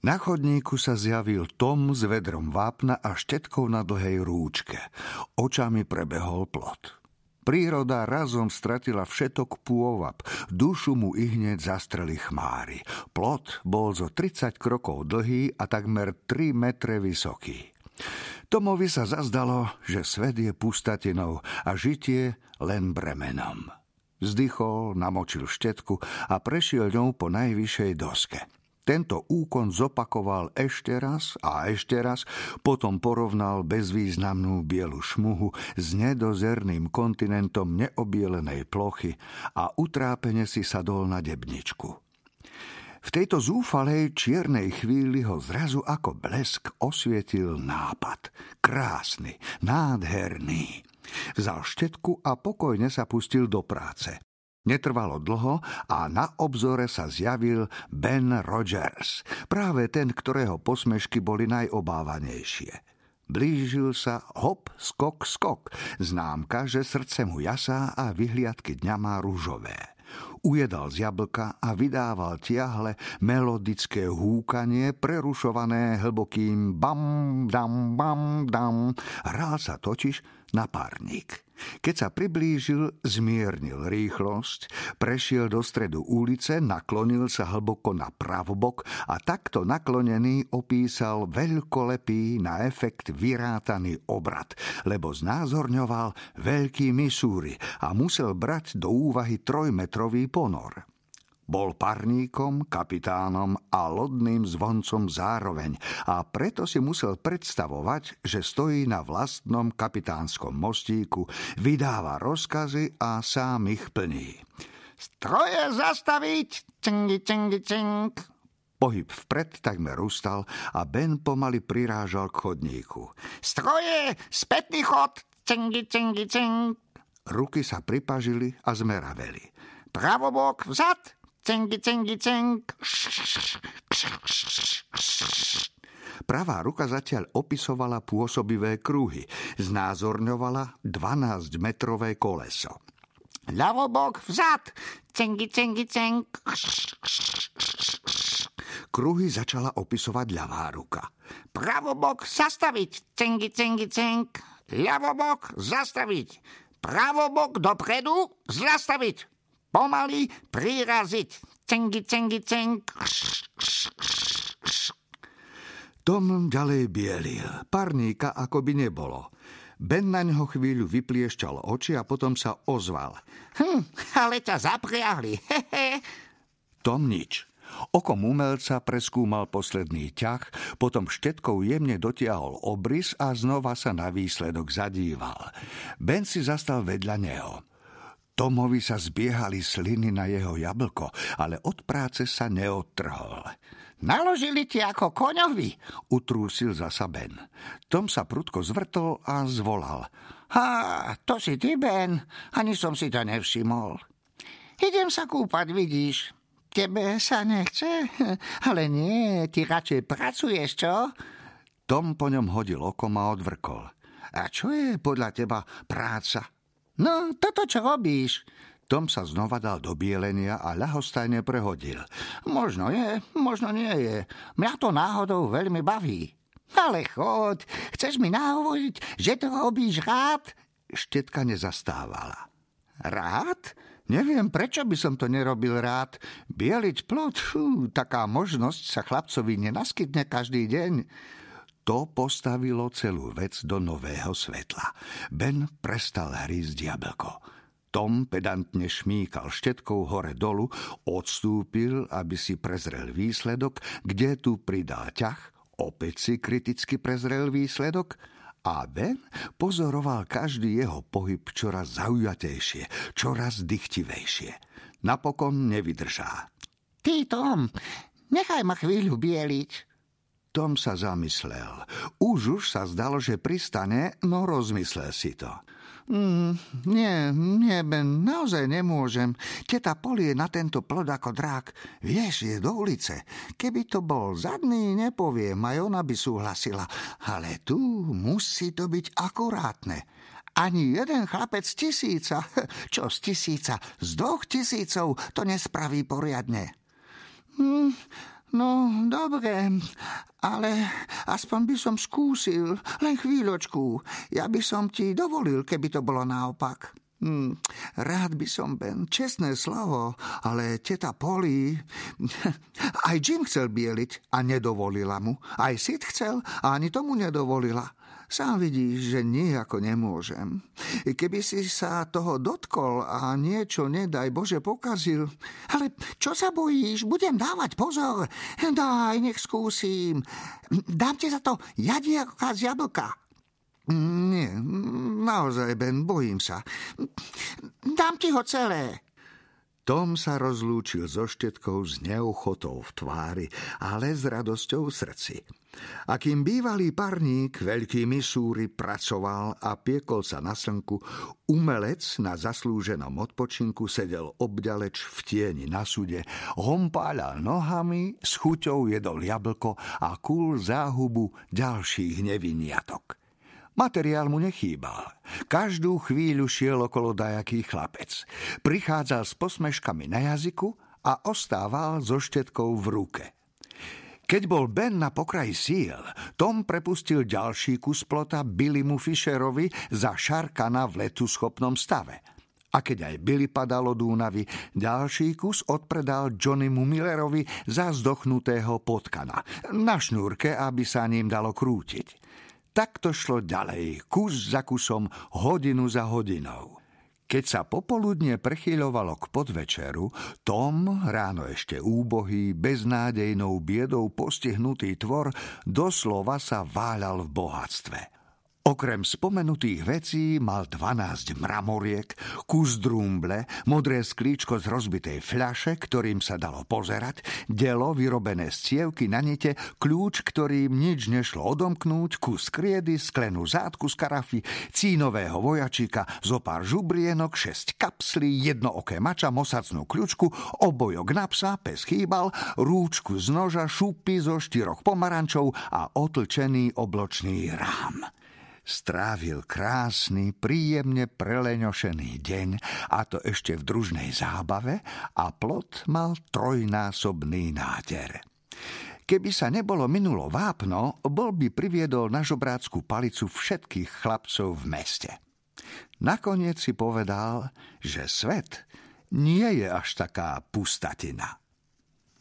Na chodníku sa zjavil Tom s vedrom vápna a štetkou na dlhej rúčke. Očami prebehol plot. Príroda razom stratila všetok pôvab, dušu mu i hneď zastreli chmári. Plot bol zo 30 krokov dlhý a takmer 3 metre vysoký. Tomovi sa zazdalo, že svet je pustatinou a žitie len bremenom. Zdychol, namočil štetku a prešiel ňou po najvyššej doske. Tento úkon zopakoval ešte raz a ešte raz, potom porovnal bezvýznamnú bielu šmuhu s nedozerným kontinentom neobielenej plochy a utrápene si sadol na debničku. V tejto zúfalej čiernej chvíli ho zrazu ako blesk osvietil nápad. Krásny, nádherný. Vzal štetku a pokojne sa pustil do práce. Netrvalo dlho a na obzore sa zjavil Ben Rogers, práve ten, ktorého posmešky boli najobávanejšie. Blížil sa hop, skok, skok, známka, že srdce mu jasá a vyhliadky dňa má rúžové. Ujedal z jablka a vydával tiahle melodické húkanie, prerušované hlbokým bam, dam, bam, dam. Hral sa totiž na párnik. Keď sa priblížil, zmiernil rýchlosť, prešiel do stredu ulice, naklonil sa hlboko na pravobok a takto naklonený opísal veľkolepý na efekt vyrátaný obrad, lebo znázorňoval veľký Misúry a musel brať do úvahy trojmetrový ponor. Bol parníkom, kapitánom a lodným zvoncom zároveň a preto si musel predstavovať, že stojí na vlastnom kapitánskom mostíku, vydáva rozkazy a sám ich plní. Stroje zastaviť! Cingi, cingi, cing! Pohyb vpred takmer ustal a Ben pomaly prirážal k chodníku. Stroje! Spätný chod! Cingi, cingi, cing! Ruky sa pripažili a zmeraveli. Pravobok vzad! Cengi, cengi, ceng. Pravá ruka zatiaľ opisovala pôsobivé kruhy, znázorňovala 12-metrové koleso. Ľavobok vzad, cengi, cengi, ceng. Kruhy začala opisovať ľavá ruka. Pravobok zastaviť, cengi, cengi, ceng. Ľavobok zastaviť. Pravobok dopredu zastaviť. Pomaly priraziť. Cengi, cengi, ceng. Tom ďalej bielil. Parníka ako by nebolo. Ben na ňo chvíľu vypliešťal oči a potom sa ozval. Hm, ale ťa zapriahli. Tom nič. Okom umelca preskúmal posledný ťah, potom štetkou jemne dotiahol obrys a znova sa na výsledok zadíval. Ben si zastal vedľa neho. Tomovi sa zbiehali sliny na jeho jablko, ale od práce sa neodtrhol. Naložili ti ako koňovi, utrúsil zasa Ben. Tom sa prudko zvrtol a zvolal. Ha, to si ty, Ben, ani som si to nevšimol. Idem sa kúpať, vidíš. Tebe sa nechce? Ale nie, ty radšej pracuješ, čo? Tom po ňom hodil okom a odvrkol. A čo je podľa teba práca? No, toto čo robíš? Tom sa znova dal do bielenia a ľahostajne prehodil. Možno je, možno nie je. Mňa to náhodou veľmi baví. Ale chod, chceš mi nahovoriť, že to robíš rád? Štetka nezastávala. Rád? Neviem, prečo by som to nerobil rád. Bieliť plot, fú, taká možnosť sa chlapcovi nenaskytne každý deň. To postavilo celú vec do nového svetla. Ben prestal hrísť jablko. Tom pedantne šmíkal štetkou hore dolu, odstúpil, aby si prezrel výsledok, kde tu pridal ťah, opäť si kriticky prezrel výsledok a Ben pozoroval každý jeho pohyb čoraz zaujatejšie, čoraz dychtivejšie. Napokon nevydržá. Ty, Tom, nechaj ma chvíľu bieliť, tom sa zamyslel. Už už sa zdalo, že pristane, no rozmyslel si to. Mm, nie, nie, Ben, naozaj nemôžem. Teta polie na tento plod ako drák. Vieš, je do ulice. Keby to bol zadný, nepoviem, aj ona by súhlasila. Ale tu musí to byť akurátne. Ani jeden chlapec z tisíca, čo z tisíca, z dvoch tisícov to nespraví poriadne. Hmm, No, dobre, ale aspoň by som skúsil, len chvíľočku. Ja by som ti dovolil, keby to bolo naopak. Hm, rád by som, Ben, čestné slovo, ale teta Poli... Aj Jim chcel bieliť a nedovolila mu. Aj Sid chcel a ani tomu nedovolila. Sám vidíš, že nijako nemôžem. Keby si sa toho dotkol a niečo, nedaj Bože, pokazil. Ale čo sa bojíš? Budem dávať pozor. Daj, nech skúsim. Dám ti za to jadiaka z jablka. Nie, naozaj, Ben, bojím sa. Dám ti ho celé. Tom sa rozlúčil so štetkou s neochotou v tvári, ale s radosťou v srdci. A kým bývalý parník, veľký Misúri, pracoval a piekol sa na slnku, umelec na zaslúženom odpočinku sedel obďaleč v tieni na sude, hompáľal nohami, s chuťou jedol jablko a kúl záhubu ďalších neviniatok. Materiál mu nechýbal. Každú chvíľu šiel okolo dajaký chlapec. Prichádzal s posmeškami na jazyku a ostával so štetkou v ruke. Keď bol Ben na pokraji síl, Tom prepustil ďalší kus plota Billymu Fisherovi za šarkana v letu schopnom stave. A keď aj Billy padal od únavy, ďalší kus odpredal Johnnymu Millerovi za zdochnutého potkana. Na šnúrke, aby sa ním dalo krútiť. Tak to šlo ďalej, kus za kusom, hodinu za hodinou. Keď sa popoludne prechyľovalo k podvečeru, Tom, ráno ešte úbohý, beznádejnou biedou postihnutý tvor, doslova sa váľal v bohatstve – Okrem spomenutých vecí mal 12 mramoriek, kus drúmble, modré sklíčko z rozbitej fľaše, ktorým sa dalo pozerať, delo vyrobené z cievky na nite, kľúč, ktorým nič nešlo odomknúť, kus kriedy, sklenú zátku z karafy, cínového vojačíka, zo pár žubrienok, šesť kapslí, jedno oké mača, mosacnú kľúčku, obojok na psa, pes chýbal, rúčku z noža, šupy zo štyroch pomarančov a otlčený obločný rám strávil krásny, príjemne preleňošený deň, a to ešte v družnej zábave, a plot mal trojnásobný náder. Keby sa nebolo minulo vápno, bol by priviedol na žobrácku palicu všetkých chlapcov v meste. Nakoniec si povedal, že svet nie je až taká pustatina.